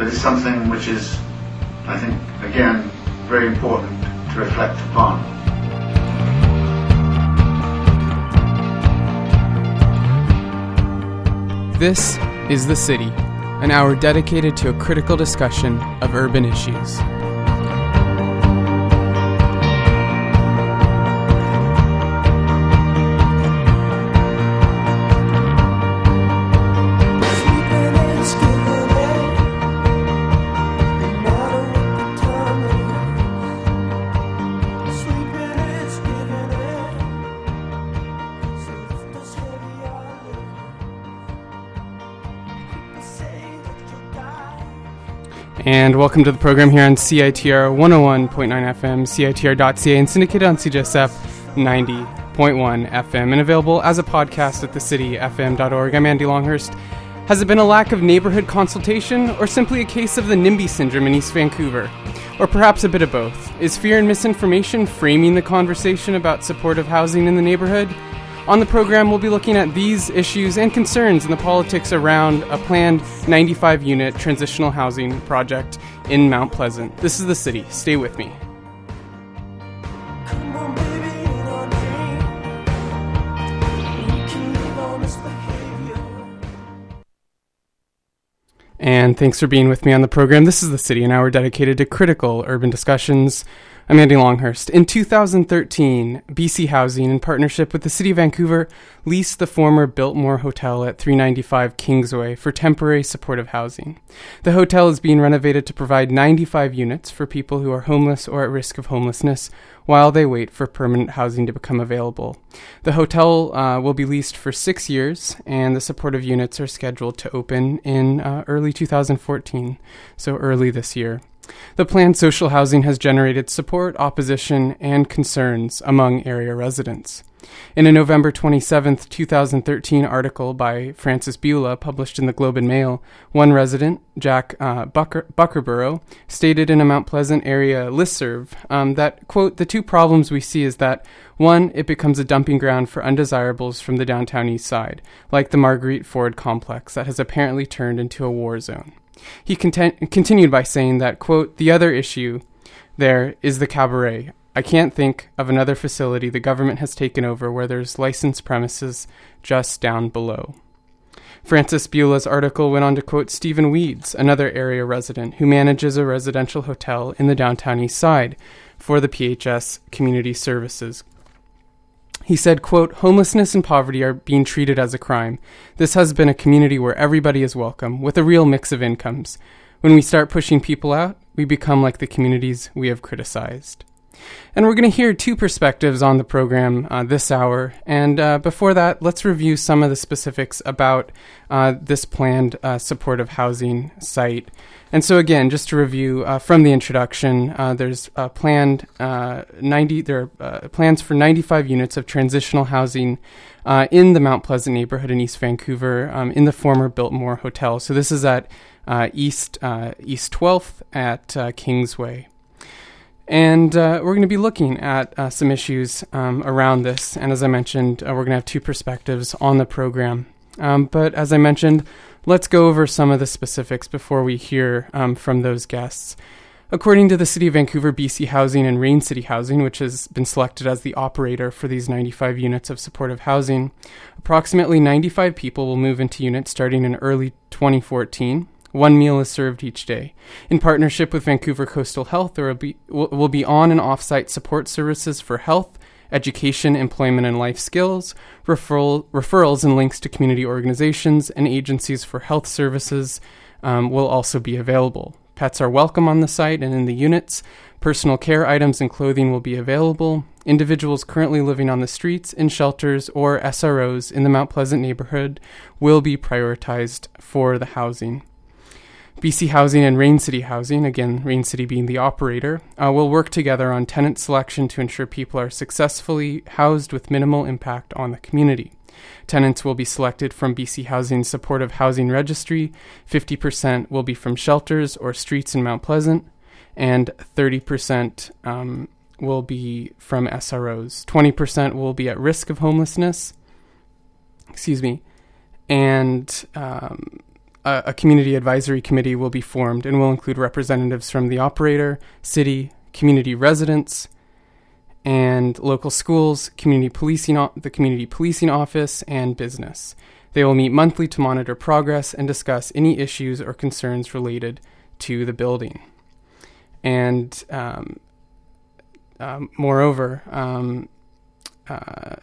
that is something which is, I think, again, very important to reflect upon. This is The City, an hour dedicated to a critical discussion of urban issues. And welcome to the program here on CITR 101.9 FM, CITR.ca, and syndicated on CJSF 90.1 FM, and available as a podcast at thecityfm.org. I'm Andy Longhurst. Has it been a lack of neighborhood consultation, or simply a case of the NIMBY syndrome in East Vancouver? Or perhaps a bit of both? Is fear and misinformation framing the conversation about supportive housing in the neighborhood? On the program, we'll be looking at these issues and concerns in the politics around a planned 95 unit transitional housing project in Mount Pleasant. This is the city. Stay with me. And thanks for being with me on the program. This is The City, an hour dedicated to critical urban discussions I'm Andy Longhurst. In 2013, BC Housing, in partnership with the City of Vancouver, leased the former Biltmore Hotel at 395 Kingsway for temporary supportive housing. The hotel is being renovated to provide 95 units for people who are homeless or at risk of homelessness while they wait for permanent housing to become available. The hotel uh, will be leased for six years, and the supportive units are scheduled to open in uh, early 2014, so early this year. The planned social housing has generated support, opposition, and concerns among area residents. In a November 27, 2013 article by Frances Bula published in the Globe and Mail, one resident, Jack uh, Bucker, Buckerborough, stated in a Mount Pleasant area listserv um, that, quote, the two problems we see is that, one, it becomes a dumping ground for undesirables from the downtown east side, like the Marguerite Ford complex that has apparently turned into a war zone. He content- continued by saying that, quote, the other issue there is the cabaret. I can't think of another facility the government has taken over where there's licensed premises just down below. Frances Bula's article went on to quote Stephen Weeds, another area resident who manages a residential hotel in the downtown east side for the PHS Community Services he said, quote, homelessness and poverty are being treated as a crime. This has been a community where everybody is welcome, with a real mix of incomes. When we start pushing people out, we become like the communities we have criticized. And we're going to hear two perspectives on the program uh, this hour. And uh, before that, let's review some of the specifics about uh, this planned uh, supportive housing site. And so, again, just to review uh, from the introduction, uh, there's planned uh, 90. There are plans for 95 units of transitional housing in the Mount Pleasant neighborhood in East Vancouver, um, in the former Biltmore Hotel. So this is at East East 12th at Kingsway. And we're going to be looking at some issues um, around this. And as I mentioned, we're going to have two perspectives on the program. Um, but as I mentioned, let's go over some of the specifics before we hear um, from those guests. According to the City of Vancouver, BC Housing and Rain City Housing, which has been selected as the operator for these 95 units of supportive housing, approximately 95 people will move into units starting in early 2014. One meal is served each day. In partnership with Vancouver Coastal Health, there will be, will be on and off site support services for health, education, employment, and life skills, referral, referrals and links to community organizations and agencies for health services um, will also be available. Pets are welcome on the site and in the units. Personal care items and clothing will be available. Individuals currently living on the streets, in shelters, or SROs in the Mount Pleasant neighborhood will be prioritized for the housing. BC Housing and Rain City Housing, again, Rain City being the operator, uh, will work together on tenant selection to ensure people are successfully housed with minimal impact on the community. Tenants will be selected from BC Housing's supportive housing registry, 50% will be from shelters or streets in Mount Pleasant, and 30% um, will be from SROs. 20% will be at risk of homelessness, excuse me, and um, a, community advisory committee will be formed and will include representatives from the operator, city, community residents, and local schools, community policing, the community policing office, and business. They will meet monthly to monitor progress and discuss any issues or concerns related to the building. And um, um, moreover, um, uh,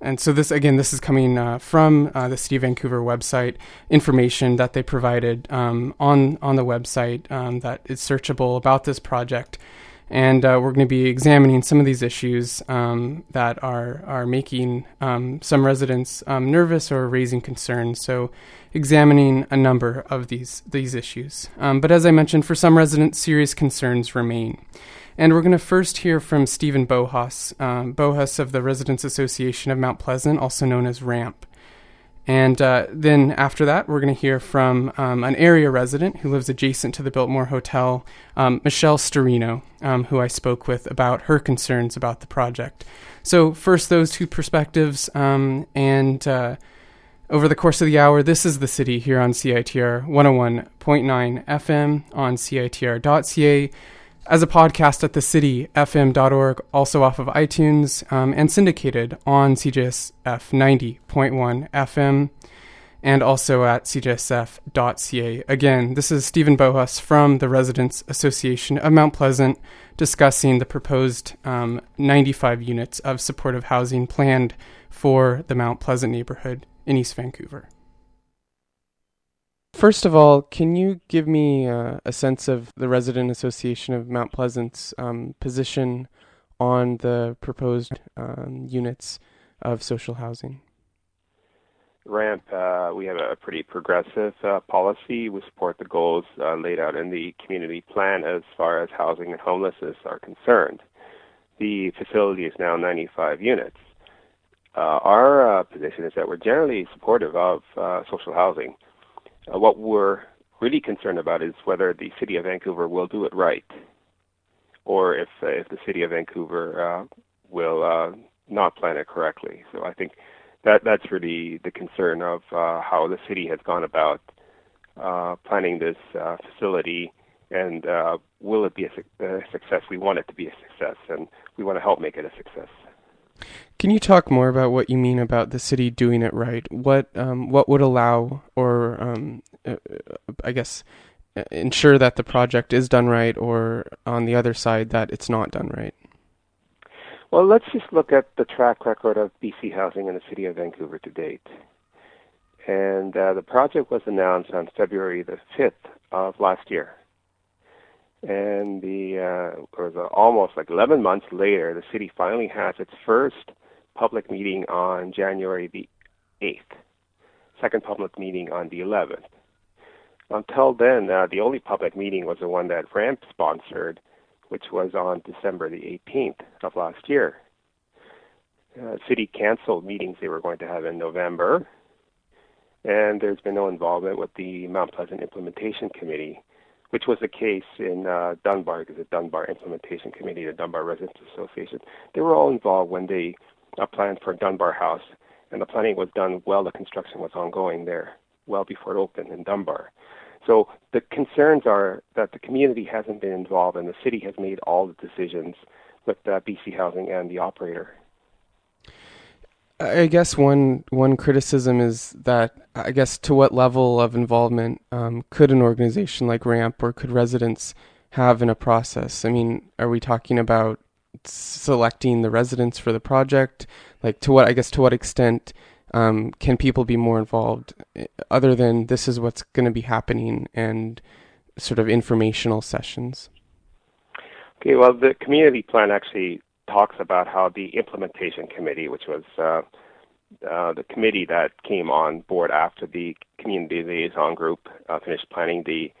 and so this again, this is coming uh, from uh, the City of Vancouver website information that they provided um, on on the website um, that is searchable about this project, and uh, we're going to be examining some of these issues um, that are are making um, some residents um, nervous or raising concerns. So, examining a number of these these issues. Um, but as I mentioned, for some residents, serious concerns remain. And we're going to first hear from Stephen Bohus, um, Bohus of the Residents Association of Mount Pleasant, also known as RAMP. And uh, then after that, we're going to hear from um, an area resident who lives adjacent to the Biltmore Hotel, um, Michelle Storino, um, who I spoke with about her concerns about the project. So, first, those two perspectives. Um, and uh, over the course of the hour, this is the city here on CITR 101.9 FM on CITR.ca as a podcast at thecityfm.org, also off of iTunes, um, and syndicated on CJSF 90.1 FM and also at cjsf.ca. Again, this is Stephen Bohus from the Residents Association of Mount Pleasant discussing the proposed um, 95 units of supportive housing planned for the Mount Pleasant neighborhood in East Vancouver. First of all, can you give me uh, a sense of the Resident Association of Mount Pleasant's um, position on the proposed um, units of social housing? RAMP, uh, we have a pretty progressive uh, policy. We support the goals uh, laid out in the community plan as far as housing and homelessness are concerned. The facility is now 95 units. Uh, our uh, position is that we're generally supportive of social housing. Uh, what we're really concerned about is whether the city of Vancouver will do it right, or if uh, if the city of Vancouver uh, will uh, not plan it correctly. So I think that that's really the concern of uh, how the city has gone about uh, planning this uh, facility, and uh, will it be a, su- a success? We want it to be a success, and we want to help make it a success. Can you talk more about what you mean about the city doing it right? What um, what would allow, or um, uh, I guess, uh, ensure that the project is done right, or on the other side that it's not done right? Well, let's just look at the track record of BC Housing in the city of Vancouver to date. And uh, the project was announced on February the 5th of last year. And the uh, was uh, almost like 11 months later, the city finally has its first public meeting on January the 8th, second public meeting on the 11th. Until then, uh, the only public meeting was the one that RAMP sponsored, which was on December the 18th of last year. Uh, city canceled meetings they were going to have in November, and there's been no involvement with the Mount Pleasant Implementation Committee, which was the case in uh, Dunbar, because the Dunbar Implementation Committee, the Dunbar Residents Association, they were all involved when they a plan for Dunbar House, and the planning was done while the construction was ongoing there, well before it opened in Dunbar. So the concerns are that the community hasn't been involved, and the city has made all the decisions with uh, BC Housing and the operator. I guess one one criticism is that I guess to what level of involvement um, could an organization like RAMP or could residents have in a process? I mean, are we talking about selecting the residents for the project? Like to what I guess to what extent um, can people be more involved eh, other than this is what's going to be happening and sort of informational sessions? Okay, well, the community plan actually talks about how the implementation committee, which was uh, uh, the committee that came on board after the community liaison group uh, finished planning the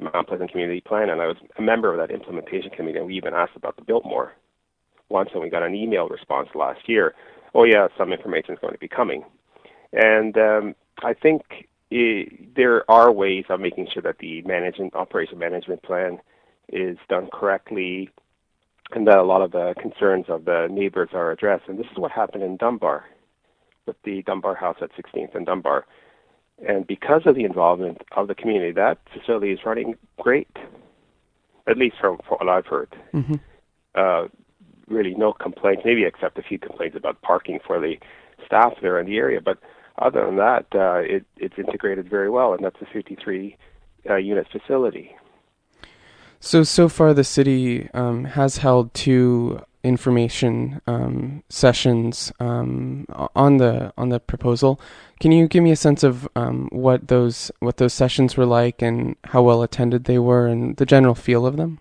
Mount Pleasant Community Plan, and I was a member of that implementation committee. And we even asked about the Biltmore once, and we got an email response last year. Oh yeah, some information is going to be coming, and um, I think it, there are ways of making sure that the management operation management plan is done correctly, and that a lot of the concerns of the neighbors are addressed. And this is what happened in Dunbar with the Dunbar House at 16th and Dunbar. And because of the involvement of the community, that facility is running great, at least from, from what I've heard. Mm-hmm. Uh, really, no complaints, maybe except a few complaints about parking for the staff there in the area. But other than that, uh, it, it's integrated very well, and that's a 53 uh, unit facility. So so far, the city um, has held two information um, sessions um, on the on the proposal. Can you give me a sense of um, what those what those sessions were like and how well attended they were and the general feel of them?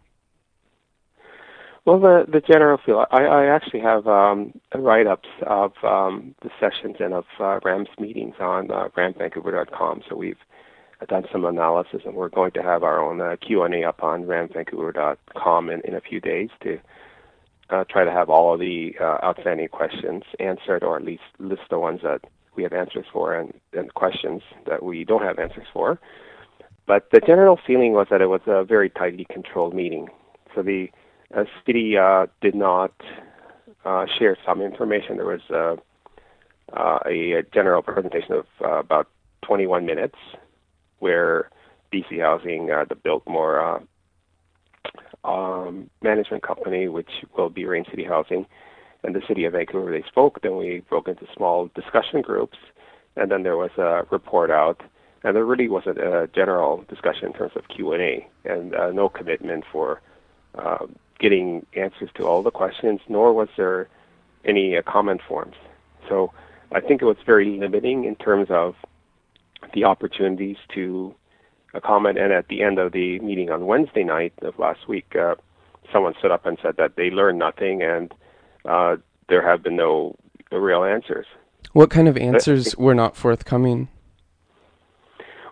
Well, the the general feel. I, I actually have um, write-ups of um, the sessions and of uh, RAMP's meetings on uh, rampvancouver.com. So we've done some analysis, and we're going to have our own uh, Q&A up on rampvancouver.com in, in a few days to uh, try to have all of the uh, outstanding questions answered, or at least list the ones that we have answers for and, and questions that we don't have answers for. But the general feeling was that it was a very tightly controlled meeting. So the uh, city uh, did not uh, share some information. There was uh, uh, a, general presentation of uh, about 21 minutes where BC Housing, uh, the Biltmore uh, um, management company, which will be Rain City Housing, and the city of Vancouver, they spoke. Then we broke into small discussion groups, and then there was a report out. And there really wasn't a general discussion in terms of Q and A, and uh, no commitment for uh, getting answers to all the questions, nor was there any uh, comment forms. So I think it was very limiting in terms of the opportunities to a comment. And at the end of the meeting on Wednesday night of last week, uh, someone stood up and said that they learned nothing and uh, there have been no real answers. What kind of answers were not forthcoming?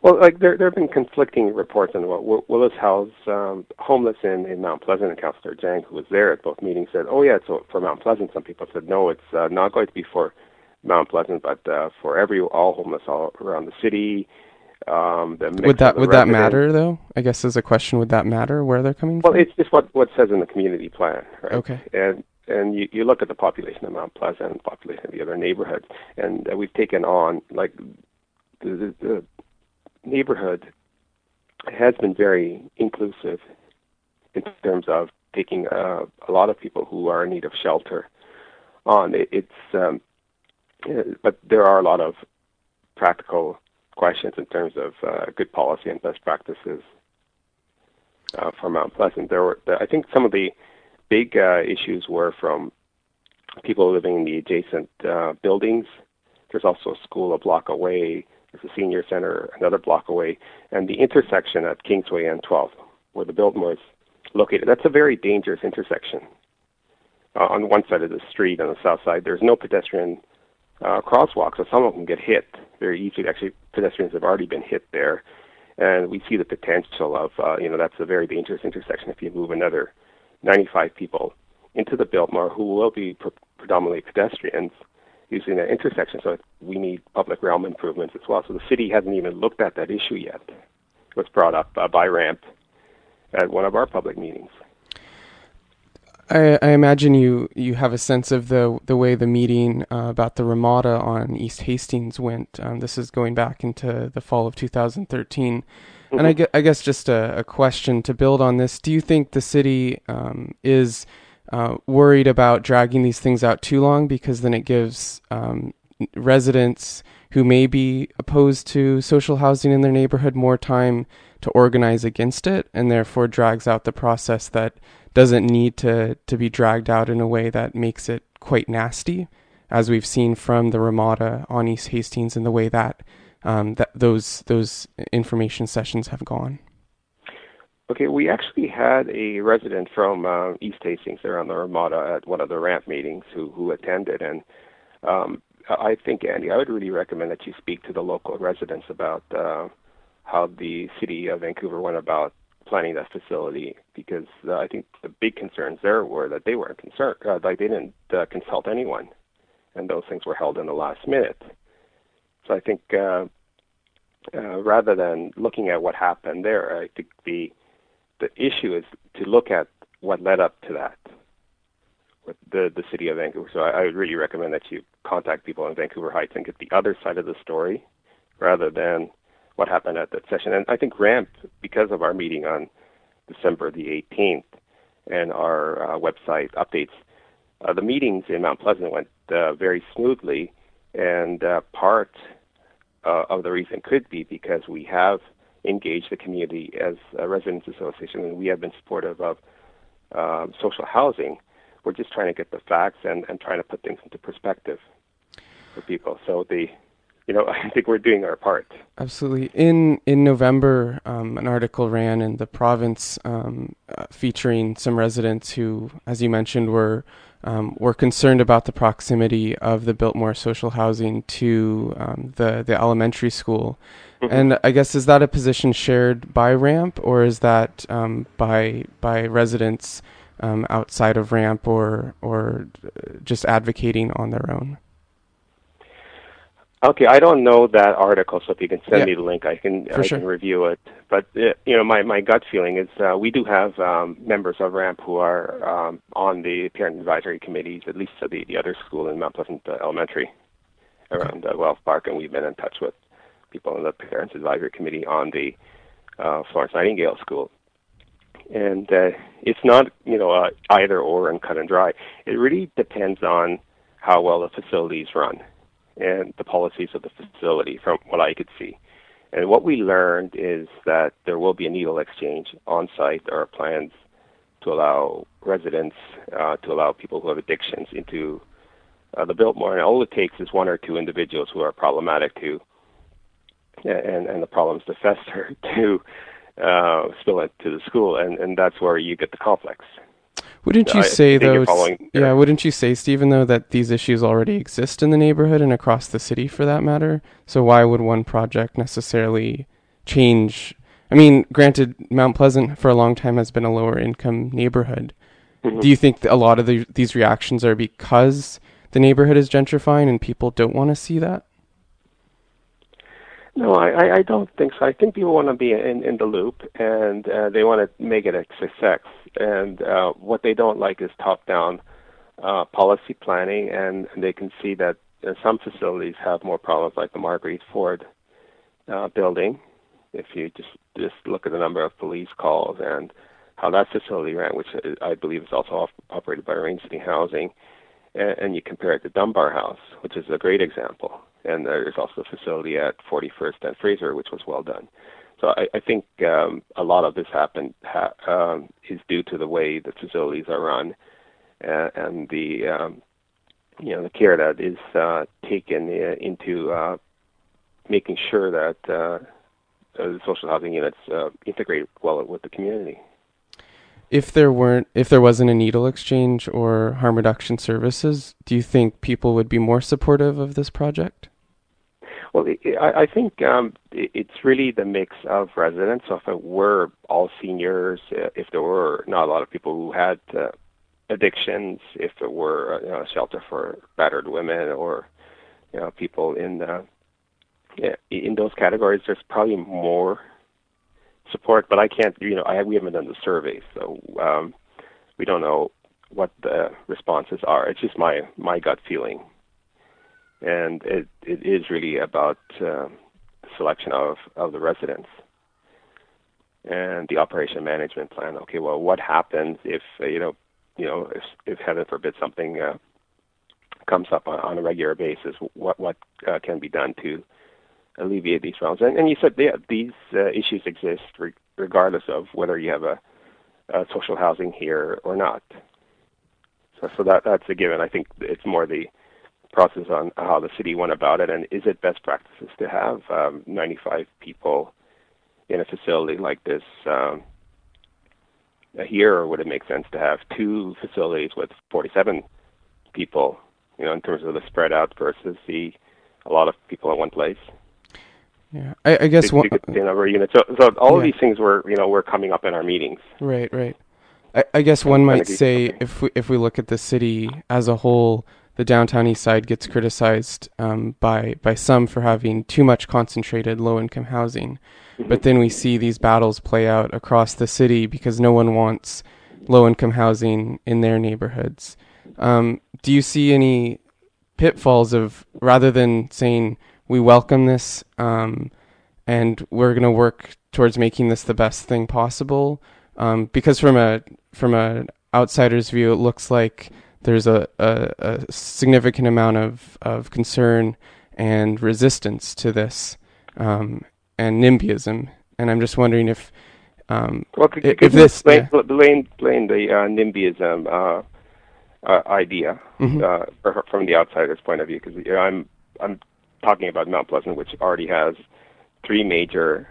Well, like there, there have been conflicting reports on what Willis House, um, homeless in, in Mount Pleasant, and Councillor Jang, who was there at both meetings, said, "Oh yeah, it's for Mount Pleasant." Some people said, "No, it's uh, not going to be for Mount Pleasant, but uh, for every all homeless all around the city." Um, would that would that matter though? I guess as a question, would that matter where they're coming well, from? Well, it's just what what says in the community plan, right? Okay. And and you, you look at the population of Mount Pleasant, population of the other neighborhoods, and uh, we've taken on like the, the, the neighborhood has been very inclusive in terms of taking uh, a lot of people who are in need of shelter on. It, it's um, but there are a lot of practical questions in terms of uh, good policy and best practices uh, for Mount Pleasant. There were, I think, some of the big uh, issues were from people living in the adjacent uh, buildings. There's also a school a block away. There's a senior center another block away, and the intersection at Kingsway and 12, where the Biltmore is located. That's a very dangerous intersection. Uh, on one side of the street, on the south side, there's no pedestrian uh, crosswalk, so some of them get hit very easily. Actually, pedestrians have already been hit there, and we see the potential of uh, you know that's a very dangerous intersection if you move another 95 people into the Biltmore who will be pre- predominantly pedestrians using that intersection. So we need public realm improvements as well. So the city hasn't even looked at that issue yet. It was brought up uh, by RAMP at one of our public meetings. I, I, imagine you, you have a sense of the the way the meeting uh, about the Ramada on East Hastings went. Um, this is going back into the fall of 2013. Mm-hmm. And I, mm-hmm. I guess just a, a, question to build on this. Do you think the city um, is uh, worried about dragging these things out too long because then it gives um, residents who may be opposed to social housing in their neighborhood more time to organize against it and therefore drags out the process that doesn't need to to be dragged out in a way that makes it quite nasty, as we've seen from the Ramada on East Hastings and the way that um, that those those information sessions have gone. Okay, we actually had a resident from uh, East Hastings there on the Ramada at one of the ramp meetings who who attended, and um, I think, Andy, I would really recommend that you speak to the local residents about uh, how the city of Vancouver went about planning that facility because uh, I think the big concerns there were that they weren't concerned, uh, like they didn't uh, consult anyone, and those things were held in the last minute. So I think uh, uh, rather than looking at what happened there, I think the the issue is to look at what led up to that with the the city of Vancouver. So I, I would really recommend that you contact people in Vancouver Heights and get the other side of the story rather than what happened at that session. And I think RAMP, because of our meeting on December the 18th and our uh, website updates, uh, the meetings in Mount Pleasant went uh, very smoothly. And uh, part uh, of the reason could be because we have engaged the community as a residents association and we have been supportive of um, social housing. We're just trying to get the facts and, and trying to put things into perspective for people. So the you know, I think we're doing our part. Absolutely. In in November, um, an article ran in the province um, uh, featuring some residents who, as you mentioned, were um, were concerned about the proximity of the Biltmore social housing to um, the the elementary school. Mm-hmm. And I guess is that a position shared by RAMP, or is that um, by by residents um, outside of RAMP, or or uh, just advocating on their own? Okay, I don't know that article, so if you can send yeah. me the link, I can For I sure. can review it. But uh, you know, my my gut feeling is uh, we do have um, members of RAMP who are um, on the parent advisory committees, at least the the other school in Mount Pleasant uh, Elementary, around uh, Wells Park, and we've been in touch with people in the parents advisory committee on the uh, Florence Nightingale School. And uh, it's not you know uh, either or and cut and dry. It really depends on how well the facilities run and the policies of the facility from what I could see. And what we learned is that there will be a needle exchange on site. There are plans to allow residents, uh, to allow people who have addictions into uh, the Biltmore. And all it takes is one or two individuals who are problematic to, and, and the problems to fester to uh, spill into the school. And, and that's where you get the conflicts. Wouldn't you I say though? Yeah, wouldn't you say, Stephen, though, that these issues already exist in the neighborhood and across the city, for that matter? So why would one project necessarily change? I mean, granted, Mount Pleasant for a long time has been a lower income neighborhood. Mm-hmm. Do you think a lot of the, these reactions are because the neighborhood is gentrifying and people don't want to see that? No, I, I don't think so. I think people want to be in, in the loop and uh, they want to make it a success. And uh, what they don't like is top-down uh, policy planning, and, they can see that uh, some facilities have more problems, like the Marguerite Ford uh, building. If you just just look at the number of police calls and how that facility ran, which I believe is also off, operated by Rain City Housing, and, and you compare it to Dunbar House, which is a great example and there's also a facility at 41st and Fraser, which was well done. So I, I think um, a lot of this happened ha, um, is due to the way the facilities are run and, and the um, you know the care that is uh, taken uh, into uh, making sure that uh, the social housing units uh, integrate well with the community. If there weren't, if there wasn't a needle exchange or harm reduction services, do you think people would be more supportive of this project? Well, I, I think um, it's really the mix of residents. So if it were all seniors, uh, if there were not a lot of people who had uh, addictions, if it were uh, you know, a shelter for battered women or you know people in the yeah, in those categories, there's probably more support. But I can't, you know, I we haven't done the survey, so um, we don't know what the responses are. It's just my my gut feeling and it, it is really about uh, selection of, of the residents and the operation management plan. Okay, well, what happens if uh, you know, you know, if, if heaven forbid something uh, comes up on, on a regular basis, what what uh, can be done to alleviate these problems? And, and you said yeah, these uh, issues exist re- regardless of whether you have a, a social housing here or not. So, so that that's a given. I think it's more the process on how the city went about it, and is it best practices to have um, 95 people in a facility like this um, here, or would it make sense to have two facilities with 47 people you know, in terms of the spread out versus the a lot of people in one place. Yeah, I, I guess one number of units. So, so all yeah. of these things were, you know, were coming up in our meetings. Right, right. I, I guess one might say if we if we look at the city as a whole, the downtown east side gets criticized um, by by some for having too much concentrated low income housing, mm-hmm. but then we see these battles play out across the city because no one wants low income housing in their neighborhoods. Um, do you see any pitfalls of rather than saying we welcome this um, and we're going to work towards making this the best thing possible? Um, because from a from an outsider's view, it looks like there's a, a, a significant amount of, of concern and resistance to this um, and NIMBYism. And I'm just wondering if um, well, could, if, could this explain, yeah. blame, blame the uh, NIMBYism uh, uh, idea mm-hmm. uh, from the outsider's point of view? Because you know, I'm I'm talking about Mount Pleasant, which already has three major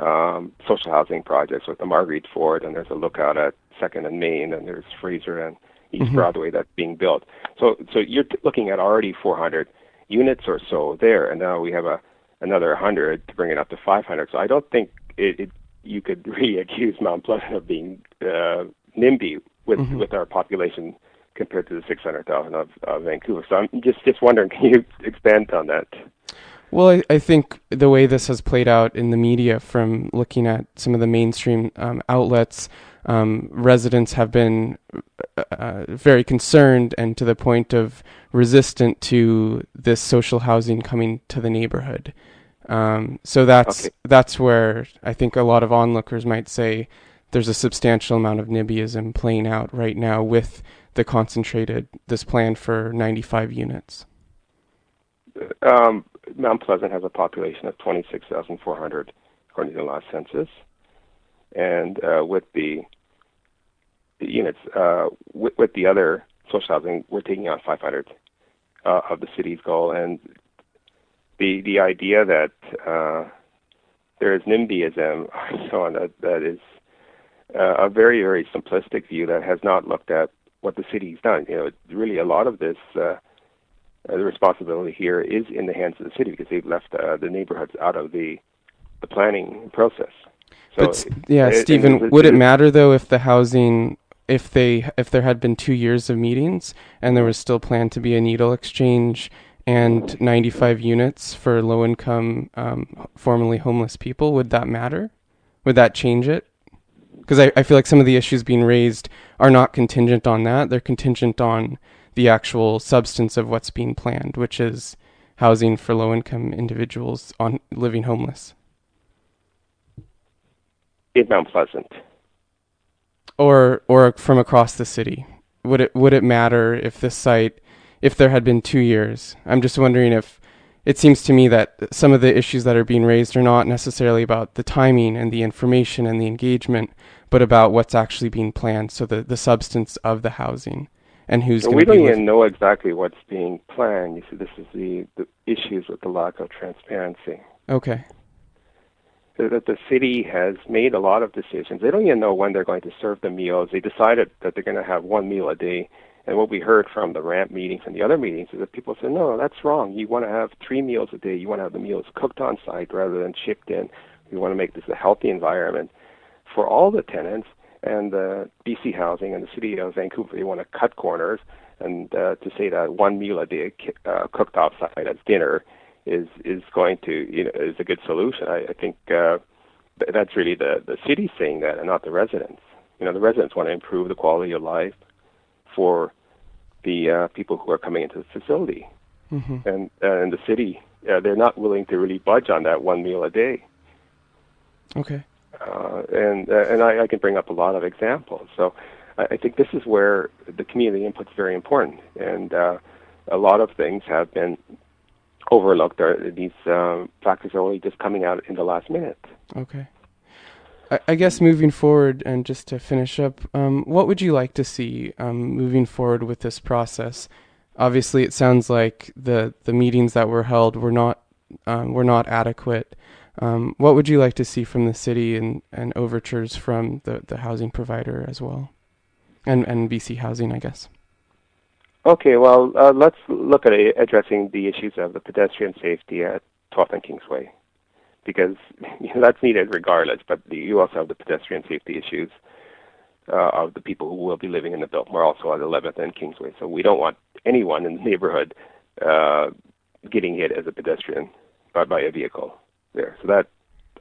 um, social housing projects with the Marguerite Ford, and there's a lookout at Second and Main, and there's Fraser and East mm-hmm. Broadway that's being built. So so you're t- looking at already 400 units or so there, and now we have a another 100 to bring it up to 500. So I don't think it, it you could really accuse Mount Pleasant of being uh, NIMBY with mm-hmm. with our population compared to the 600,000 of, of Vancouver. So I'm just just wondering, can you expand on that? Well, I, I, think the way this has played out in the media, from looking at some of the mainstream um, outlets, um, residents have been uh, uh, very concerned and to the point of resistant to this social housing coming to the neighborhood. Um, so that's okay. that's where I think a lot of onlookers might say there's a substantial amount of NIMBYism playing out right now with the concentrated this plan for 95 units. Um, Mount Pleasant has a population of 26,400 according to the last census, and uh, with the units uh, with, with, the other social housing, we're taking on 500 uh, of the city's goal, and the the idea that uh, there is NIMBYism, and so on that that is uh, a very very simplistic view that has not looked at what the city's done. You know, really a lot of this uh, uh, the responsibility here is in the hands of the city because they've left uh, the neighborhoods out of the the planning process. So but yeah, it, Stephen, would it matter though if the housing if they if there had been two years of meetings and there was still planned to be a needle exchange and 95 units for low income um, formerly homeless people would that matter would that change it because I, I feel like some of the issues being raised are not contingent on that they're contingent on the actual substance of what's being planned, which is housing for low income individuals on living homeless. In Mount Pleasant. Or or from across the city. Would it would it matter if this site if there had been two years? I'm just wondering if it seems to me that some of the issues that are being raised are not necessarily about the timing and the information and the engagement, but about what's actually being planned, so the, the substance of the housing and who's so we don't even know exactly what's being planned. You see, this is the, the issues with the lack of transparency. Okay. That the city has made a lot of decisions. They don't even know when they're going to serve the meals. They decided that they're going to have one meal a day. And what we heard from the ramp meetings and the other meetings is that people said, no, that's wrong. You want to have three meals a day. You want to have the meals cooked on site rather than shipped in. We want to make this a healthy environment for all the tenants and the BC Housing and the City of Vancouver, they want to cut corners and uh, to say that one meal a day uh, cooked offsite as dinner is is going to you know is a good solution. I, I think uh, that's really the the city saying that, and not the residents. You know, the residents want to improve the quality of life for the uh, people who are coming into the facility, mm-hmm. and uh, and the city uh, they're not willing to really budge on that one meal a day. Okay. Uh, and uh, and I, I can bring up a lot of examples. So I, I think this is where the community input is very important, and uh, a lot of things have been overlooked. Or these um, factors are only just coming out in the last minute. Okay. I, guess moving forward, and just to finish up, um, what would you like to see um, moving forward with this process? Obviously, it sounds like the the meetings that were held were not um, were not adequate. Um, what would you like to see from the city and, and overtures from the, the housing provider as well? And, and BC Housing, I guess. Okay, well, uh, let's look at addressing the issues of the pedestrian safety at 12th and Kingsway, because you know, that's needed regardless. But you also have the pedestrian safety issues uh, of the people who will be living in the Biltmore, also at 11th and Kingsway. So we don't want anyone in the neighborhood uh, getting hit as a pedestrian by, by a vehicle there. So that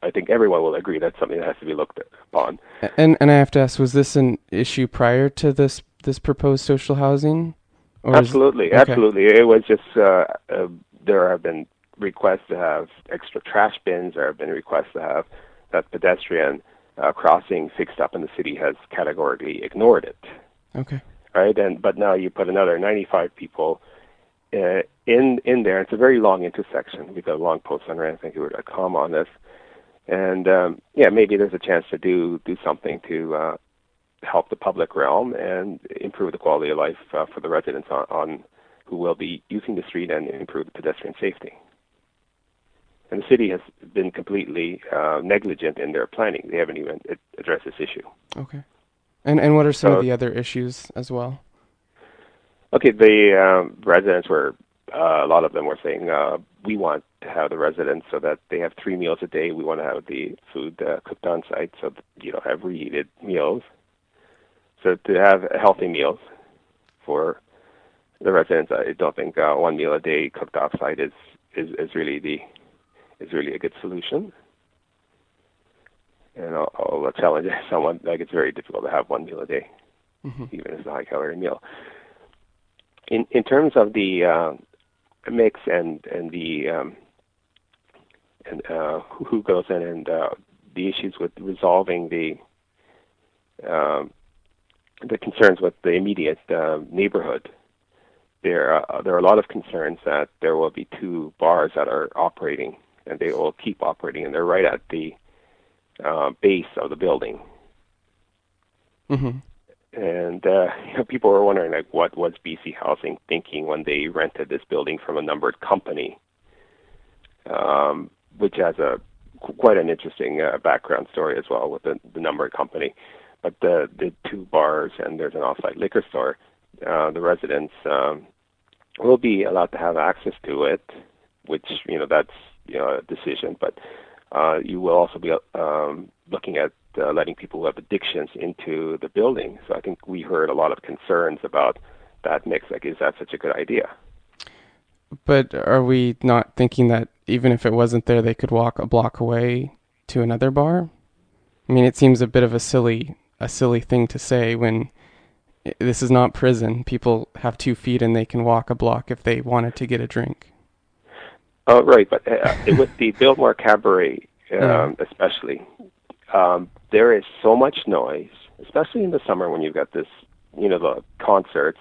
I think everyone will agree that's something that has to be looked upon. And and I have to ask, was this an issue prior to this this proposed social housing? Absolutely, okay. absolutely. It was just uh, uh, there have been requests to have extra trash bins. There have been requests to have that pedestrian uh, crossing fixed up, and the city has categorically ignored it. Okay. Right, and but now you put another 95 people uh, in in there. It's a very long intersection. We've got a long post on rampvancouver.com on this, and um, yeah, maybe there's a chance to do do something to uh, help the public realm and improve the quality of life uh, for the residents on, on who will be using the street and improve the pedestrian safety. And the city has been completely uh, negligent in their planning. They haven't even addressed this issue. Okay. And and what are some so, of the other issues as well? Okay, the um, residents were uh, a lot of them were saying uh, we want to have the residents so that they have three meals a day. We want to have the food uh, cooked on site, so that, you know have reheated meals. So to have healthy meals for the residents, I don't think uh, one meal a day cooked off site is, is is really the is really a good solution. And I'll, I'll challenge someone like it's very difficult to have one meal a day, mm-hmm. even as a high calorie meal. In in terms of the uh, mix and and the um, and uh, who goes in and uh, the issues with resolving the um, the concerns with the immediate uh, neighborhood. There, uh, there are a lot of concerns that there will be two bars that are operating, and they will keep operating, and they're right at the uh, base of the building. Mm-hmm. And uh, you know, people were wondering, like, what was BC Housing thinking when they rented this building from a numbered company, um, which has a quite an interesting uh, background story as well with the, the numbered company. But the the two bars and there's an off-site liquor store. Uh, the residents um, will be allowed to have access to it, which you know that's you know a decision. But uh, you will also be um, looking at uh, letting people who have addictions into the building. So I think we heard a lot of concerns about that mix. Like, is that such a good idea? But are we not thinking that even if it wasn't there, they could walk a block away to another bar? I mean, it seems a bit of a silly a silly thing to say when this is not prison. People have two feet and they can walk a block if they wanted to get a drink. Oh, right. But uh, with the Biltmore Cabaret, um, especially, um, there is so much noise, especially in the summer when you've got this, you know, the concerts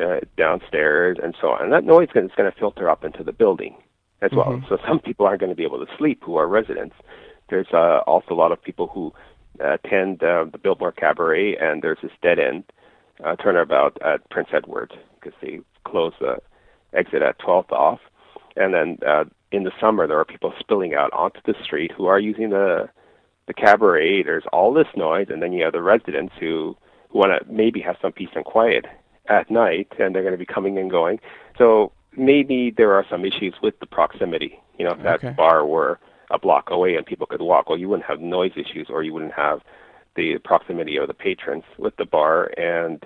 uh, downstairs and so on. And that noise is going to filter up into the building as well. Mm-hmm. So some people aren't going to be able to sleep who are residents. There's uh, also a lot of people who attend uh, the Biltmore Cabaret, and there's this dead end uh, turnabout at Prince Edward because they close the exit at 12th off. And then uh, in the summer, there are people spilling out onto the street who are using the the cabaret. There's all this noise, and then you have the residents who who want to maybe have some peace and quiet at night, and they're going to be coming and going. So maybe there are some issues with the proximity. You know, if that okay. bar were a block away and people could walk, well, you wouldn't have noise issues, or you wouldn't have the proximity of the patrons with the bar and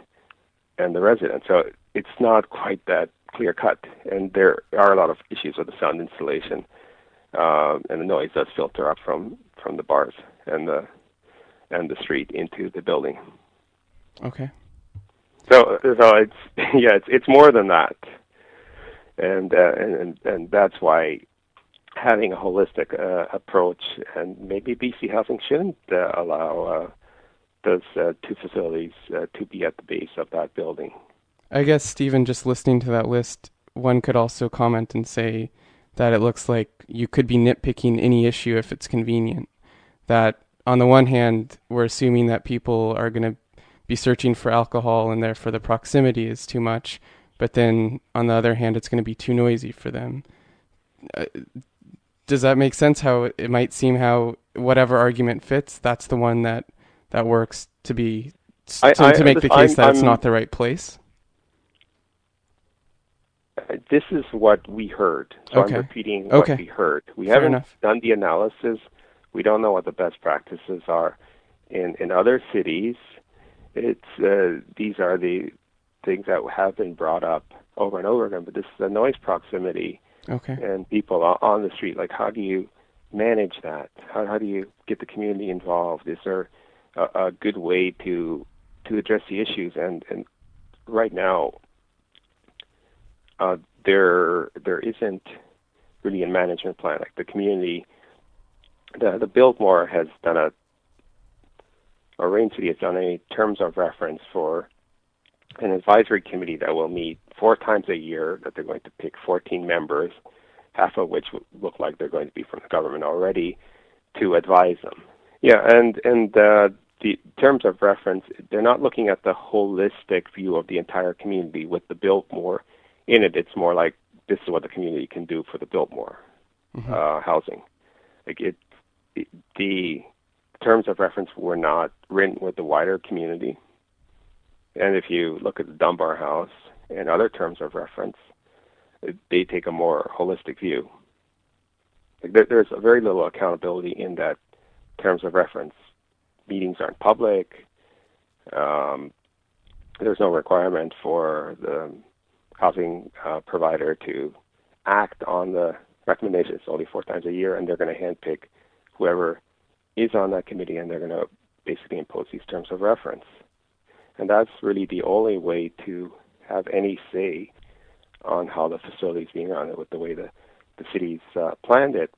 and the residents. So it's not quite that clear cut, and there are a lot of issues with the sound installation, uh, and the noise does filter up from from the bars and the and the street into the building. Okay. So so it's yeah it's it's more than that, and uh, and and that's why having a holistic uh, approach, and maybe BC Housing shouldn't uh, allow uh, those uh, two facilities uh, to be at the base of that building. I guess, Stephen, just listening to that list, one could also comment and say that it looks like you could be nitpicking any issue if it's convenient. That on the one hand, we're assuming that people are going to be searching for alcohol and therefore the proximity is too much, but then on the other hand, it's going to be too noisy for them. Uh, does that make sense? How it might seem how whatever argument fits, that's the one that that works to be I, to, I, to make the case I'm, that it's I'm, not the right place. this is what we heard. So Okay. I'm repeating Okay. what we heard. We Fair haven't enough. done the analysis. We don't know what the best practices are in in other cities. It's uh, these are the things that have been brought up over and over again. But this is the noise proximity Okay. and people o- on the street. Like, how do you manage that? How how do you get the community involved? Is there a, a good way to to address the issues? And and right now, uh, there there isn't really a management plan. Like the community, the the Biltmore has done a, or Rain City has done a terms of reference for an advisory committee that will meet four times a year. That they're going to pick 14 members, half of which look like they're going to be from the government already, to advise them. Yeah, and and uh, the terms of reference, they're not looking at the holistic view of the entire community with the Biltmore in it. It's more like this is what the community can do for the Biltmore uh, housing. Like it, it, the terms of reference were not written with the wider community. And if you look at the Dunbar House and other terms of reference, they take a more holistic view. Like there, there's a very little accountability in that terms of reference. Meetings aren't public. Um, there's no requirement for the housing uh, provider to act on the recommendations only four times a year, and they're going to handpick whoever is on that committee, and they're going to basically impose these terms of reference. And that's really the only way to have any say on how the facility is being run with the way the, the city's uh, planned it.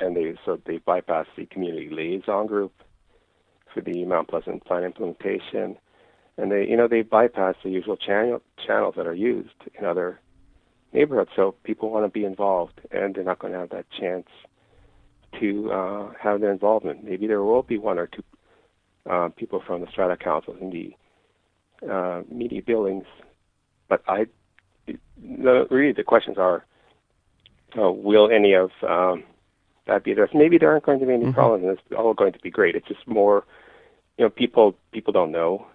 And they so they bypass the community liaison group for the Mount Pleasant plan implementation, and they you know they bypass the usual channel channels that are used in other neighborhoods. So people want to be involved, and they're not going to have that chance to uh, have their involvement. Maybe there will be one or two uh, people from the strata councils in the uh, media buildings, but I the, really the questions are, uh, will any of um, that be addressed? Maybe there aren't going to be any Mhm. problems, and it's all going to be great. It's just more, you know, people people don't know,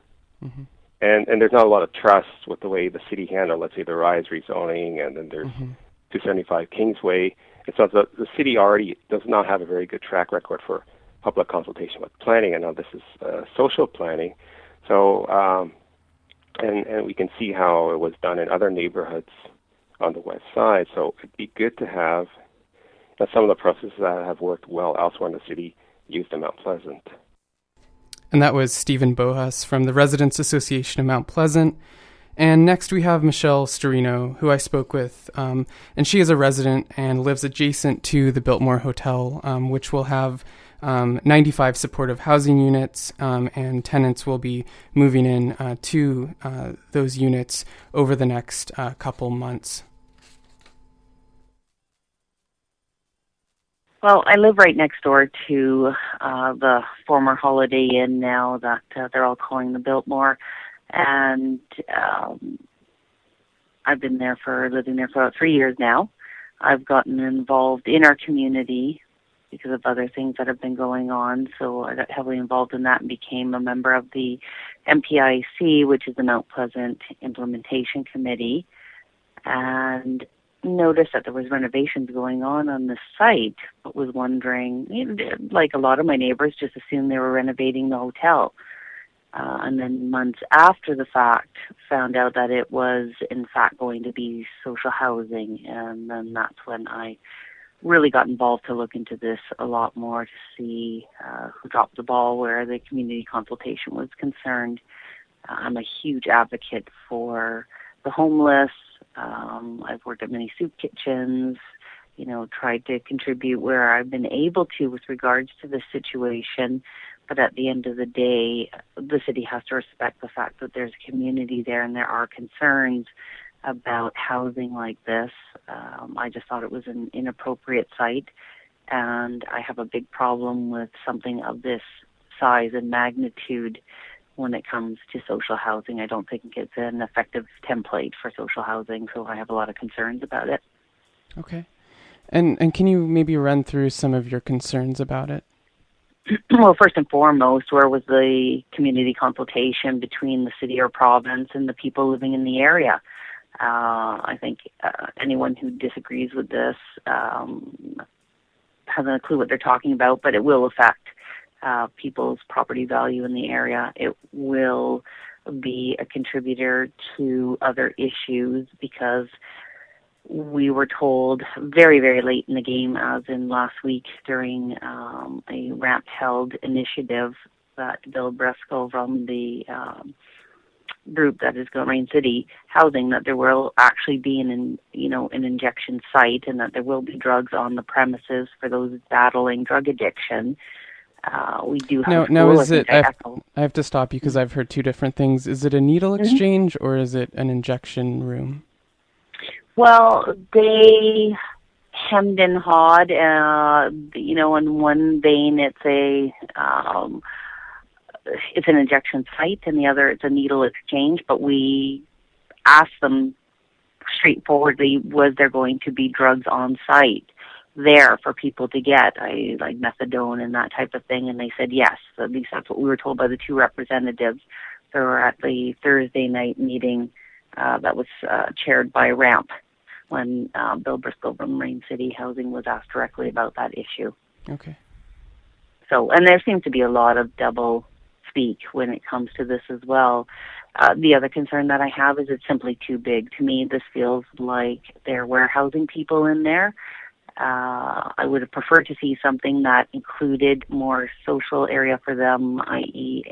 Mhm. and and there's not a lot of trust with the way the city handled, let's say, the Rize rezoning, and then there's Mhm. 275 Kingsway. And so the, the city already does not have a very good track record for public consultation with planning. And now this is uh, social planning. So, um, and, and we can see how it was done in other neighborhoods on the west side. So it'd be good to have some of the processes that have worked well elsewhere in the city used in Mount Pleasant. And that was Stephen Bohus from the Residents Association of Mount Pleasant. And next we have Michelle Storino, who I spoke with. Um, and she is a resident and lives adjacent to the Biltmore Hotel, um, which will have um, 95 supportive housing units, um, and tenants will be moving in uh, to uh, those units over the next uh, couple months. Well, I live right next door to uh, the former Holiday Inn now that uh, they're all calling the Biltmore, and um, I've been there for living there for about three years now. I've gotten involved in our community because of other things that have been going on, so I got heavily involved in that and became a member of the MPIC, which is the Mount Pleasant Implementation Committee, and noticed that there was renovations going on on the site, but was wondering, like a lot of my neighbors, just assumed they were renovating the hotel. Uh, and then months after the fact, found out that it was in fact going to be social housing, and then that's when I really got involved to look into this a lot more to see uh, who dropped the ball where the community consultation was concerned. Uh, I'm a huge advocate for the homeless. Um, I've worked at many soup kitchens, you know, tried to contribute where I've been able to with regards to the situation. But at the end of the day, the city has to respect the fact that there's a community there and there are concerns about housing like this. Um, I just thought it was an inappropriate site, and I have a big problem with something of this size and magnitude when it comes to social housing. I don't think it's an effective template for social housing, so I have a lot of concerns about it. Okay. And and can you maybe run through some of your concerns about it? well, first and foremost, where was the community consultation between the city or province and the people living in the area? Uh, I think uh, anyone who disagrees with this um, hasn't a clue what they're talking about, but it will affect uh, people's property value in the area. It will be a contributor to other issues because we were told very, very late in the game, as in last week during um, a ramp held initiative that Bill Briscoe from the um, group that is going Rain City Housing that there will actually be an, you know, an injection site and that there will be drugs on the premises for those battling drug addiction. Uh, we do have no, no. Is it? I have, I have, to stop you because I've heard two different things. Is it a needle mm-hmm. exchange or is it an injection room? Well, they hemmed and hawed. Uh, you know, in one vein, it's a um, it's an injection site, and the other it's a needle exchange. But we asked them straightforwardly, was there going to be drugs on site? there for people to get, I like methadone and that type of thing, and they said yes. At least that's what we were told by the two representatives that were at the Thursday night meeting uh, that was uh, chaired by RAMP when uh, Bill Briscoe from Rain City Housing was asked directly about that issue. Okay. So, and there seems to be a lot of double speak when it comes to this as well. Uh, the other concern that I have is it's simply too big. To me, this feels like they're warehousing people in there uh, I would have preferred to see something that included more social area for them, i.e.,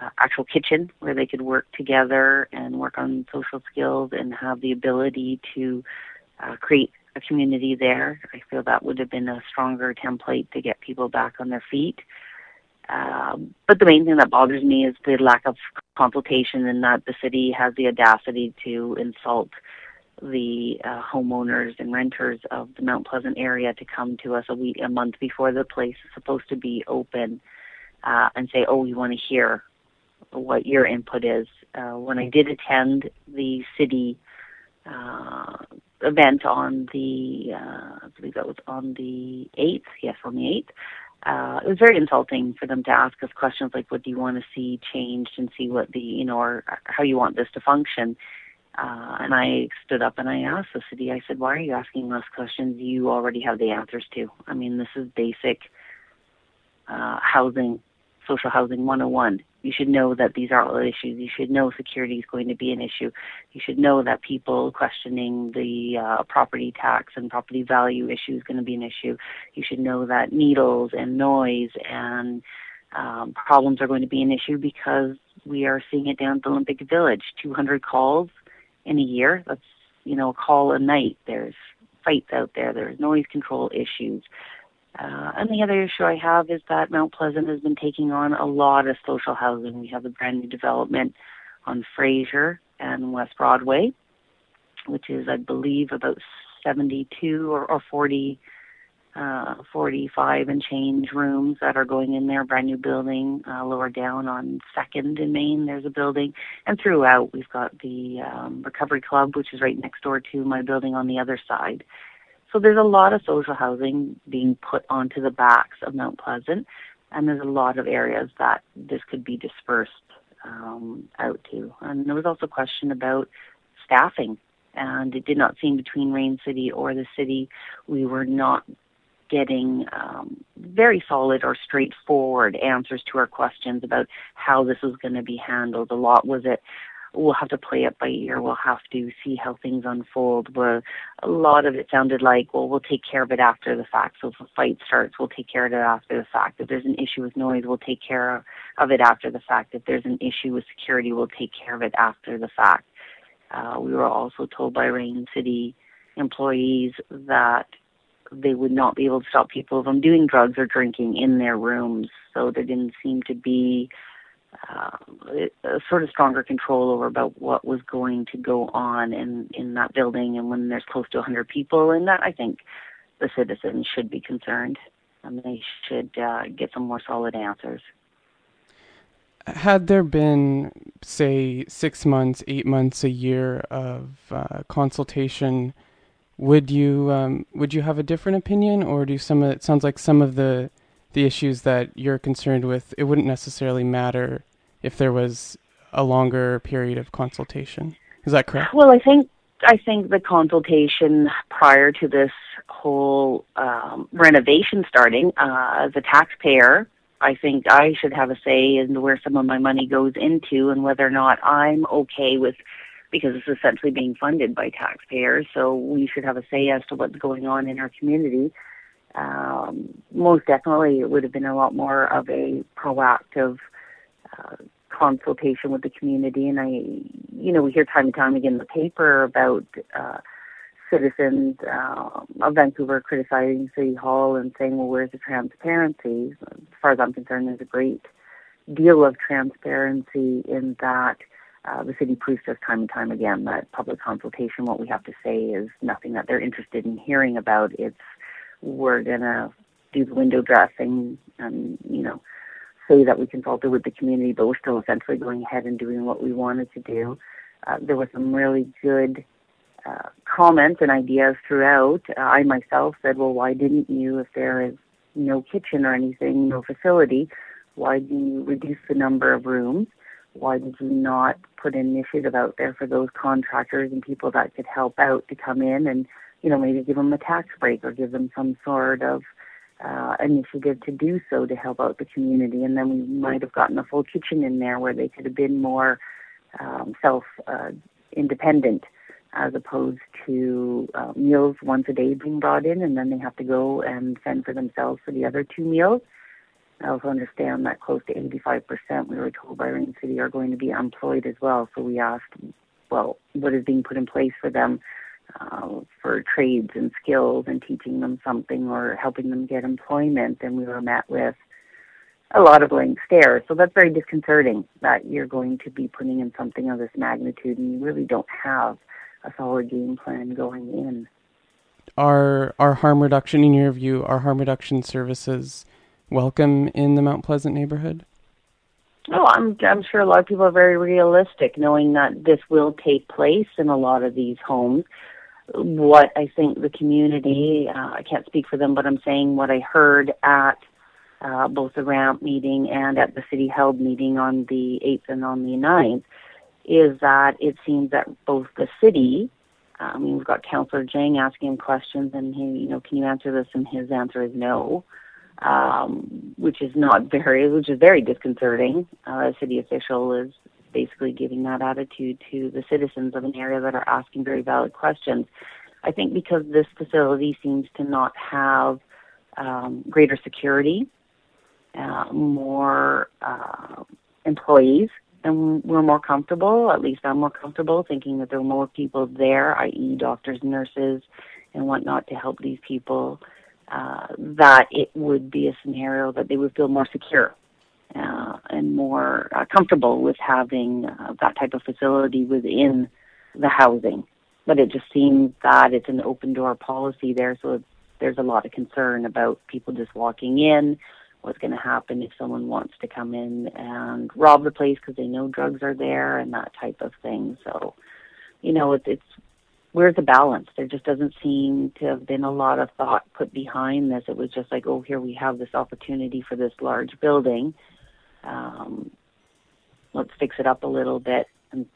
a uh, actual kitchen where they could work together and work on social skills and have the ability to uh, create a community there. I feel that would have been a stronger template to get people back on their feet. Um, but the main thing that bothers me is the lack of consultation and that the city has the audacity to insult the uh, homeowners and renters of the Mount Pleasant area to come to us a week, a month before the place is supposed to be open, uh, and say, "Oh, we want to hear what your input is." Uh, when I did attend the city uh, event on the, uh, I believe that was on the eighth. Yes, on the eighth. Uh, it was very insulting for them to ask us questions like, "What do you want to see changed?" and see what the, you know, or how you want this to function uh, and I stood up and I asked the city, I said, why are you asking us questions you already have the answers to? I mean, this is basic uh, housing, social housing 101. You should know that these are all issues. You should know security is going to be an issue. You should know that people questioning the uh, property tax and property value issue is going to be an issue. You should know that needles and noise and um, problems are going to be an issue because we are seeing it down at the Olympic Village. 200 calls in a year. That's you know a call a night. There's fights out there. There's noise control issues. Uh, and the other issue I have is that Mount Pleasant has been taking on a lot of social housing. We have a brand new development on Fraser and West Broadway, which is, I believe, about 72 or, or 40 uh, 45 and change rooms that are going in there, brand new building, uh, lower down on Second in Main. There's a building, and throughout we've got the um, Recovery Club, which is right next door to my building on the other side. So there's a lot of social housing being put onto the backs of Mount Pleasant, and there's a lot of areas that this could be dispersed um, out to. And there was also a question about staffing and it did not seem between Rain City or the city we were not getting um, very solid or straightforward answers to our questions about how this was going to be handled. A lot was it we'll have to play it by ear. We'll have to see how things unfold. But a lot of it sounded like, well, we'll take care of it after the fact. So if a fight starts, we'll take care of it after the fact. If there's an issue with noise, we'll take care of it after the fact. If there's an issue with security, we'll take care of it after the fact. Uh, we were also told by Rain City employees that they would not be able to stop people from doing drugs or drinking in their rooms. So there didn't seem to be uh, sort of stronger control over about what was going to go on in in that building. And when there's close to 100 people in that, I think the citizens should be concerned and they should uh, get some more solid answers. Had there been, say, six months, eight months, a year of uh, consultation would you um, would you have a different opinion, or do some? Of, it sounds like some of the the issues that you're concerned with, it wouldn't necessarily matter if there was a longer period of consultation. Is that correct? Well, I think I think the consultation prior to this whole um, renovation starting, uh, as a taxpayer, I think I should have a say in where some of my money goes into and whether or not I'm okay with because it's essentially being funded by taxpayers. So we should have a say as to what's going on in our community. Um, most definitely, it would have been a lot more of a proactive uh, consultation with the community. And I, you know, we hear time and time again in the paper about uh, citizens uh, of Vancouver criticizing City Hall and saying, well, where's the transparency? As far as I'm concerned, there's a great deal of transparency in that uh, the city proves us time and time again that public consultation, what we have to say is nothing that they're interested in hearing about. It's we're going to do the window dressing and, you know, say that we consulted with the community, but we're still essentially going ahead and doing what we wanted to do. Uh, there were some really good uh, comments and ideas throughout. Uh, I myself said, well, why didn't you, if there is no kitchen or anything, no facility, why do you reduce the number of rooms? Why did you not put an initiative out there for those contractors and people that could help out to come in and, you know, maybe give them a tax break or give them some sort of uh, initiative to do so to help out the community. And then we might have gotten a full kitchen in there where they could have been more um, self uh, independent as opposed to uh, meals once a day being brought in and then they have to go and fend for themselves for the other two meals. I also understand that close to 85% we were told by Rain City are going to be employed as well. So we asked, well, what is being put in place for them uh, for trades and skills and teaching them something or helping them get employment, and we were met with a lot of blank stares. So that's very disconcerting that you're going to be putting in something of this magnitude and you really don't have a solid game plan going in. Are are harm reduction, in your view, are harm reduction services welcome in the Mount Pleasant neighborhood? No, I'm I'm sure a lot of people are very realistic, knowing that this will take place in a lot of these homes what I think the community, uh, I can't speak for them, but I'm saying what I heard at uh, both the ramp meeting and at the city held meeting on the 8th and on the 9th is that it seems that both the city, I mean, we've got Councillor Jang asking him questions and he, you know, can you answer this? And his answer is no, um, which is not very, which is very disconcerting. Uh, a city official is basically giving that attitude to the citizens of an area that are asking very valid questions. I think because this facility seems to not have um, greater security, uh, more uh, employees, and we're more comfortable, at least I'm more comfortable thinking that there are more people there, i.e., doctors, nurses, and whatnot, to help these people, uh, that it would be a scenario that they would feel more secure uh, and more uh, comfortable with having uh, that type of facility within the housing. But it just seems that it's an open door policy there, so there's a lot of concern about people just walking in. What's going to happen if someone wants to come in and rob the place because they know drugs are there and that type of thing. So, you know, it's, it's where's the balance? There just doesn't seem to have been a lot of thought put behind this. It was just like, oh, here we have this opportunity for this large building um, let's fix it up a little bit and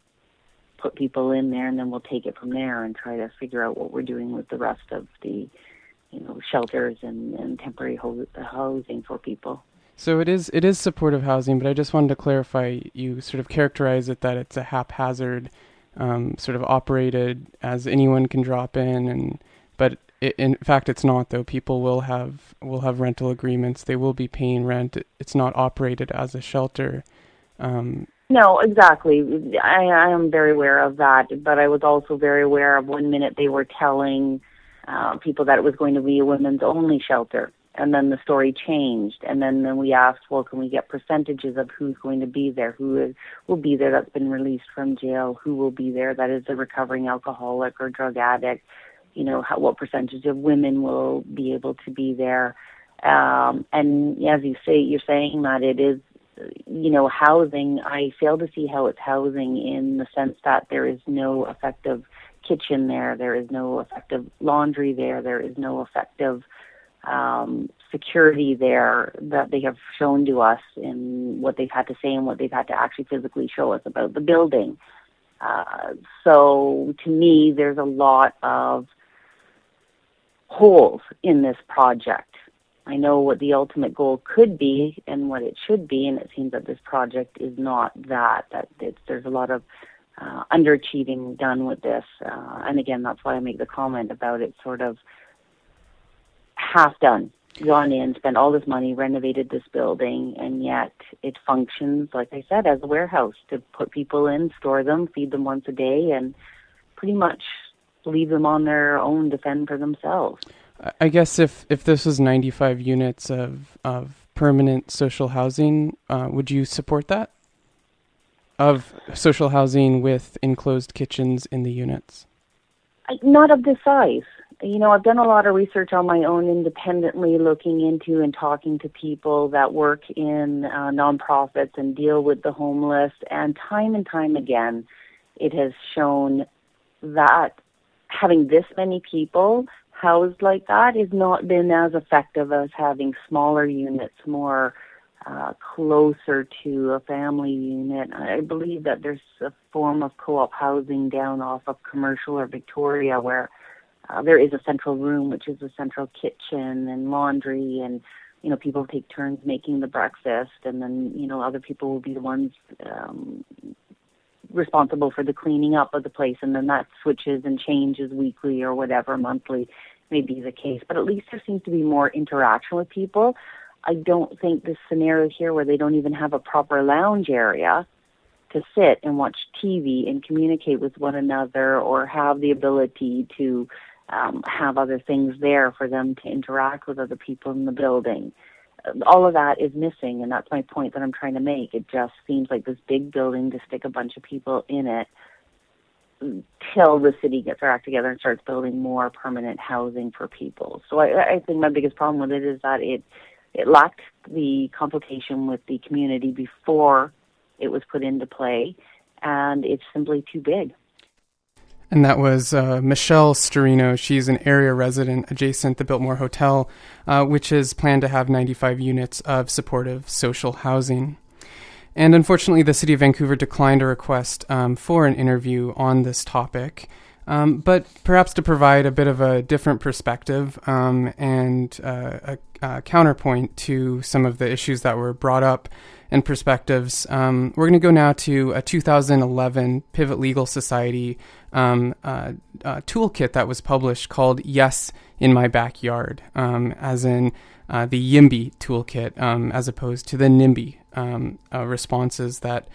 put people in there, and then we'll take it from there and try to figure out what we're doing with the rest of the, you know, shelters and, and temporary ho- housing for people. So it is it is supportive housing, but I just wanted to clarify. You sort of characterize it that it's a haphazard, um, sort of operated as anyone can drop in, and but in fact it's not though. People will have will have rental agreements. They will be paying rent. It's not operated as a shelter. Um, no exactly. I, I am very aware of that but i was also very aware of one minute they were telling uh, people that it was going to be a women's only shelter and then the story changed and then, then we asked well can we get percentages of who's going to be there? Who is, will be there that's been released from jail? Who will be there that is a recovering alcoholic or drug addict you know, how, what percentage of women will be able to be there. Um, and as you say, you're saying that it is, you know, housing. I fail to see how it's housing in the sense that there is no effective kitchen there, there is no effective laundry there, there is no effective um, security there that they have shown to us in what they've had to say and what they've had to actually physically show us about the building. Uh, so to me, there's a lot of holes in this project. I know what the ultimate goal could be and what it should be, and it seems that this project is not that. That there's a lot of uh, underachieving done with this, uh, and again, that's why I make the comment about it sort of half done. Gone in, spent all this money, renovated this building, and yet it functions, like I said, as a warehouse to put people in, store them, feed them once a day, and pretty much leave them on their own to fend for themselves. I guess if, if this was 95 units of, of permanent social housing, uh, would you support that? Of social housing with enclosed kitchens in the units? Not of this size you know, I've done a lot of research on my own independently, looking into and talking to people that work in uh, nonprofits and deal with the homeless. And time and time again, it has shown that having this many people housed like that has not been as effective as having smaller units, more uh, closer to a family unit. I believe that there's a form of co-op housing down off of Commercial or Victoria where uh, there is a central room, which is a central kitchen and laundry, and you know people take turns making the breakfast, and then you know other people will be the ones um, responsible for the cleaning up of the place, and then that switches and changes weekly or whatever monthly may be the case. But at least there seems to be more interaction with people. I don't think this scenario here where they don't even have a proper lounge area to sit and watch TV and communicate with one another or have the ability to um, have other things there for them to interact with other people in the building. All of that is missing, and that's my point that I'm trying to make. It just seems like this big building to stick a bunch of people in it till the city gets their act together and starts building more permanent housing for people. So I, I think my biggest problem with it is that it it lacked the consultation with the community before it was put into play, and it's simply too big. And that was uh, Michelle Storino. She's an area resident adjacent the Biltmore Hotel, uh, which is planned to have 95 units of supportive social housing. And unfortunately, the City of Vancouver declined a request um, for an interview on this topic. Um, but perhaps to provide a bit of a different perspective um, and uh, a, a, counterpoint to some of the issues that were brought up and perspectives, um, we're going to go now to a 2011 Pivot Legal Society um, uh, uh, toolkit that was published called Yes in My Backyard, um, as in uh, the YIMBY toolkit, um, as opposed to the NIMBY uh, responses that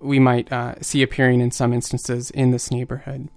we might uh, see appearing in some instances in this neighborhood.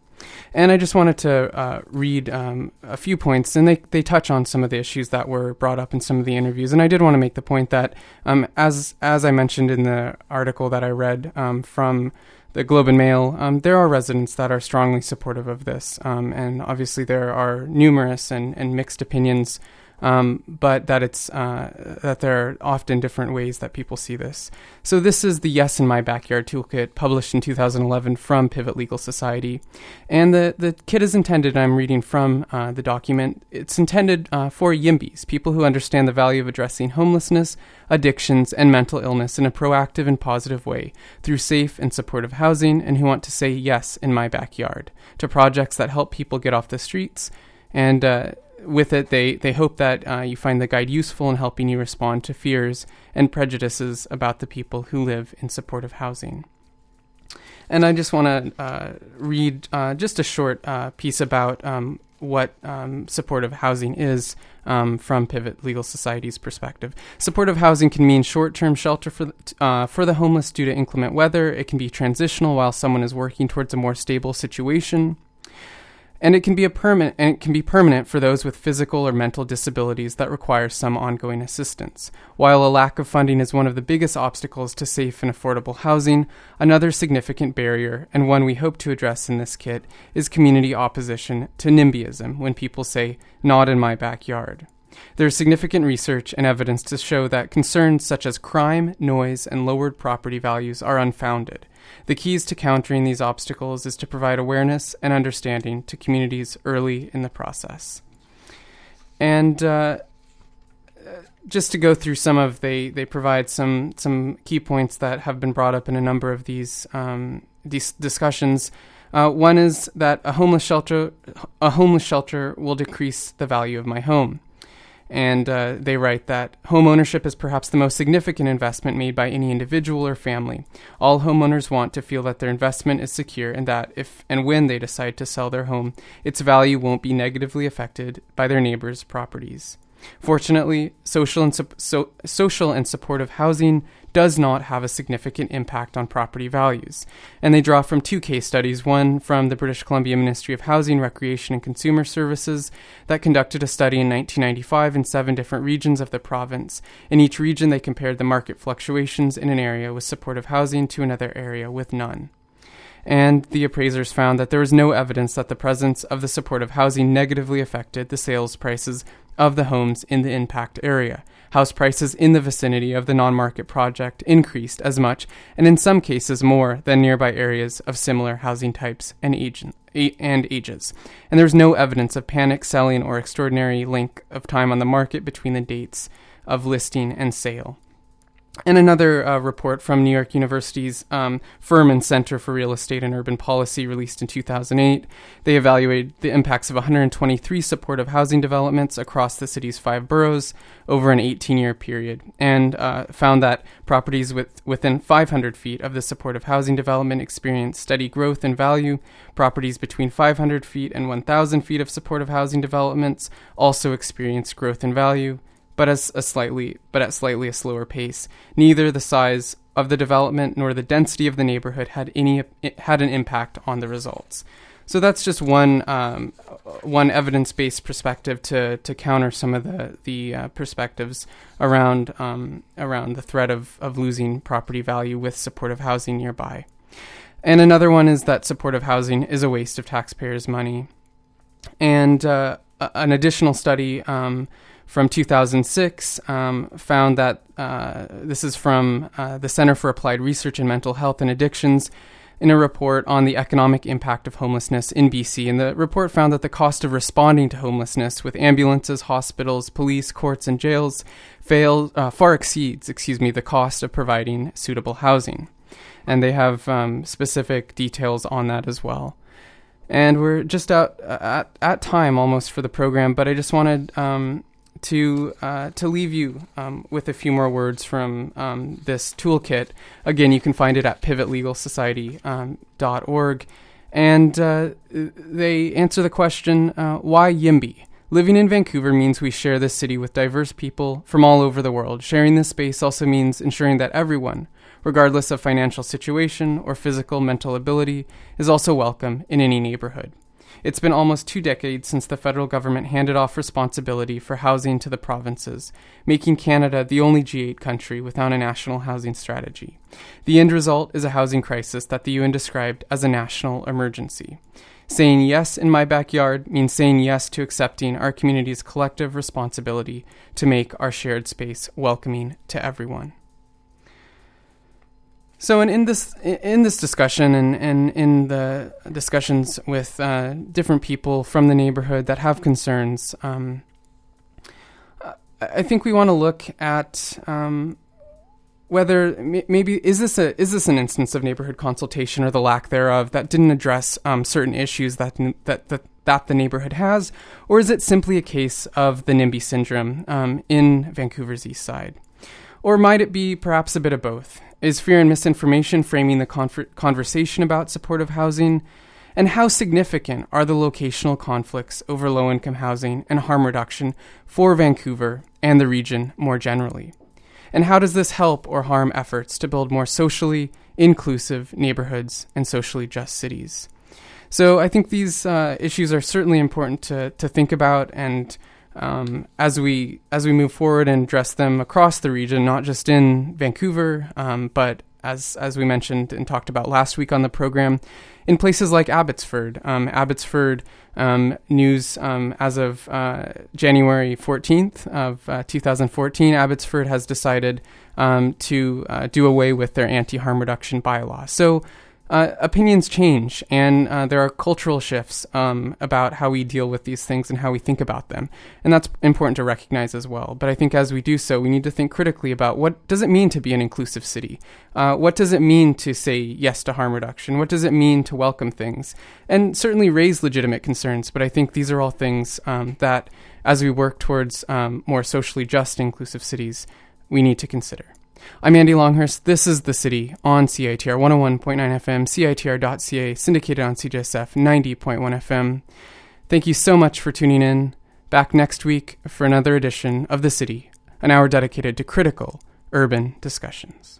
And I just wanted to uh, read um, a few points, and they, they touch on some of the issues that were brought up in some of the interviews. And I did want to make the point that, um, as as I mentioned in the article that I read um, from the Globe and Mail, um, there are residents that are strongly supportive of this, um, and obviously there are numerous and, and mixed opinions um, but that it's uh, that there are often different ways that people see this. So this is the Yes in My Backyard toolkit, published in 2011 from Pivot Legal Society, and the the kit is intended. I'm reading from uh, the document. It's intended uh, for YIMBYs, people who understand the value of addressing homelessness, addictions, and mental illness in a proactive and positive way through safe and supportive housing, and who want to say yes in my backyard to projects that help people get off the streets and uh, with it, they, they hope that uh, you find the guide useful in helping you respond to fears and prejudices about the people who live in supportive housing. And I just want to uh, read uh, just a short uh, piece about um, what um, supportive housing is um, from Pivot Legal Society's perspective. Supportive housing can mean short term shelter for, uh, for the homeless due to inclement weather. It can be transitional while someone is working towards a more stable situation and it can be a permanent and it can be permanent for those with physical or mental disabilities that require some ongoing assistance. While a lack of funding is one of the biggest obstacles to safe and affordable housing, another significant barrier and one we hope to address in this kit is community opposition to NIMBYism when people say not in my backyard. There is significant research and evidence to show that concerns such as crime, noise, and lowered property values are unfounded the keys to countering these obstacles is to provide awareness and understanding to communities early in the process. And uh, just to go through some of they they provide some some key points that have been brought up in a number of these um, these discussions. Uh, one is that a homeless shelter, a homeless shelter will decrease the value of my home. And uh, they write that home ownership is perhaps the most significant investment made by any individual or family. All homeowners want to feel that their investment is secure and that if and when they decide to sell their home, its value won't be negatively affected by their neighbors' properties. Fortunately, social and, so, social and supportive housing does not have a significant impact on property values. And they draw from two case studies one from the British Columbia Ministry of Housing, Recreation and Consumer Services that conducted a study in 1995 in seven different regions of the province. In each region, they compared the market fluctuations in an area with supportive housing to another area with none and the appraisers found that there was no evidence that the presence of the supportive housing negatively affected the sales prices of the homes in the impact area. House prices in the vicinity of the non market project increased as much, and in some cases more, than nearby areas of similar housing types and, agent, and ages. And there was no evidence of panic selling or extraordinary length of time on the market between the dates of listing and sale. And another uh, report from New York University's um, Furman Center for Real Estate and Urban Policy, released in 2008, they evaluated the impacts of 123 supportive housing developments across the city's five boroughs over an 18 year period and uh, found that properties with, within 500 feet of the supportive housing development experienced steady growth in value. Properties between 500 feet and 1,000 feet of supportive housing developments also experienced growth in value but as a slightly but at slightly a slower pace. Neither the size of the development nor the density of the neighborhood had any had an impact on the results. So that's just one um, one evidence based perspective to to counter some of the the uh, perspectives around um, around the threat of of losing property value with supportive housing nearby. And another one is that supportive housing is a waste of taxpayers' money. And uh, an additional study um, from 2006 um, found that uh, this is from uh, the Center for Applied Research in Mental Health and Addictions in a report on the economic impact of homelessness in BC. And the report found that the cost of responding to homelessness with ambulances, hospitals, police, courts, and jails fail, uh, far exceeds, excuse me, the cost of providing suitable housing. And they have um, specific details on that as well. And we're just out uh, at, at time almost for the program, but I just wanted um, to uh, to leave you um, with a few more words from um, this toolkit. Again, you can find it at pivotlegalsociety.org, um, and uh, they answer the question: uh, Why YIMBY? Living in Vancouver means we share this city with diverse people from all over the world. Sharing this space also means ensuring that everyone, regardless of financial situation or physical mental ability, is also welcome in any neighborhood. It's been almost two decades since the federal government handed off responsibility for housing to the provinces, making Canada the only G8 country without a national housing strategy. The end result is a housing crisis that the UN described as a national emergency. Saying yes in my backyard means saying yes to accepting our community's collective responsibility to make our shared space welcoming to everyone. So, in, in this in this discussion and, and in the discussions with uh, different people from the neighborhood that have concerns, um, I think we want to look at um, whether maybe is this a is this an instance of neighborhood consultation or the lack thereof that didn't address um, certain issues that, that that that the neighborhood has, or is it simply a case of the NIMBY syndrome um, in Vancouver's East Side? Or might it be perhaps a bit of both? Is fear and misinformation framing the conversation about supportive housing? And how significant are the locational conflicts over low income housing and harm reduction for Vancouver and the region more generally? And how does this help or harm efforts to build more socially inclusive neighborhoods and socially just cities? So I think these uh, issues are certainly important to, to think about and um, as we as we move forward and address them across the region, not just in Vancouver, um, but as as we mentioned and talked about last week on the program, in places like Abbotsford. Um, Abbotsford um, news um, as of uh, January 14th of uh, 2014, Abbotsford has decided um, to uh, do away with their anti-harm reduction bylaw. So uh, opinions change and uh, there are cultural shifts um, about how we deal with these things and how we think about them. And that's important to recognize as well. But I think as we do so, we need to think critically about what does it mean to be an inclusive city? Uh, what does it mean to say yes to harm reduction? What does it mean to welcome things? And certainly raise legitimate concerns. But I think these are all things um, that, as we work towards um, more socially just, inclusive cities, we need to consider. I'm Andy Longhurst. This is The City on CITR 101.9 FM, CITR.ca, syndicated on CJSF 90.1 FM. Thank you so much for tuning in. Back next week for another edition of The City, an hour dedicated to critical urban discussions.